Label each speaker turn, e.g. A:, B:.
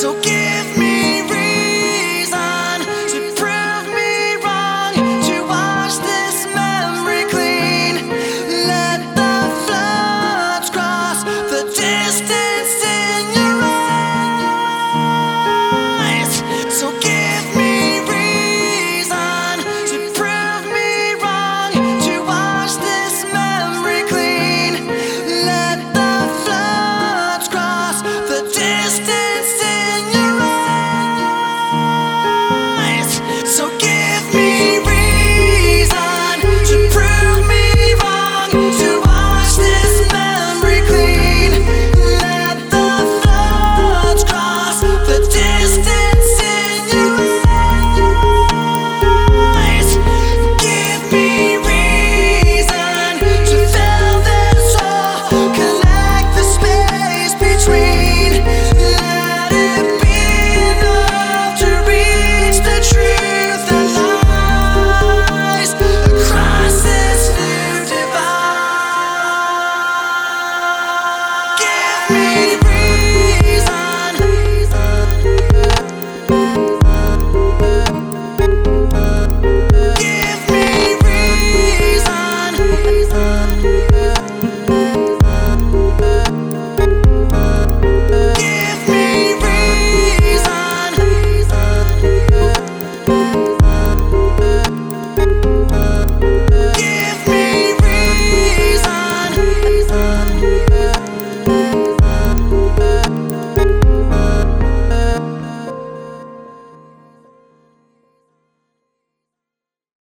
A: So give.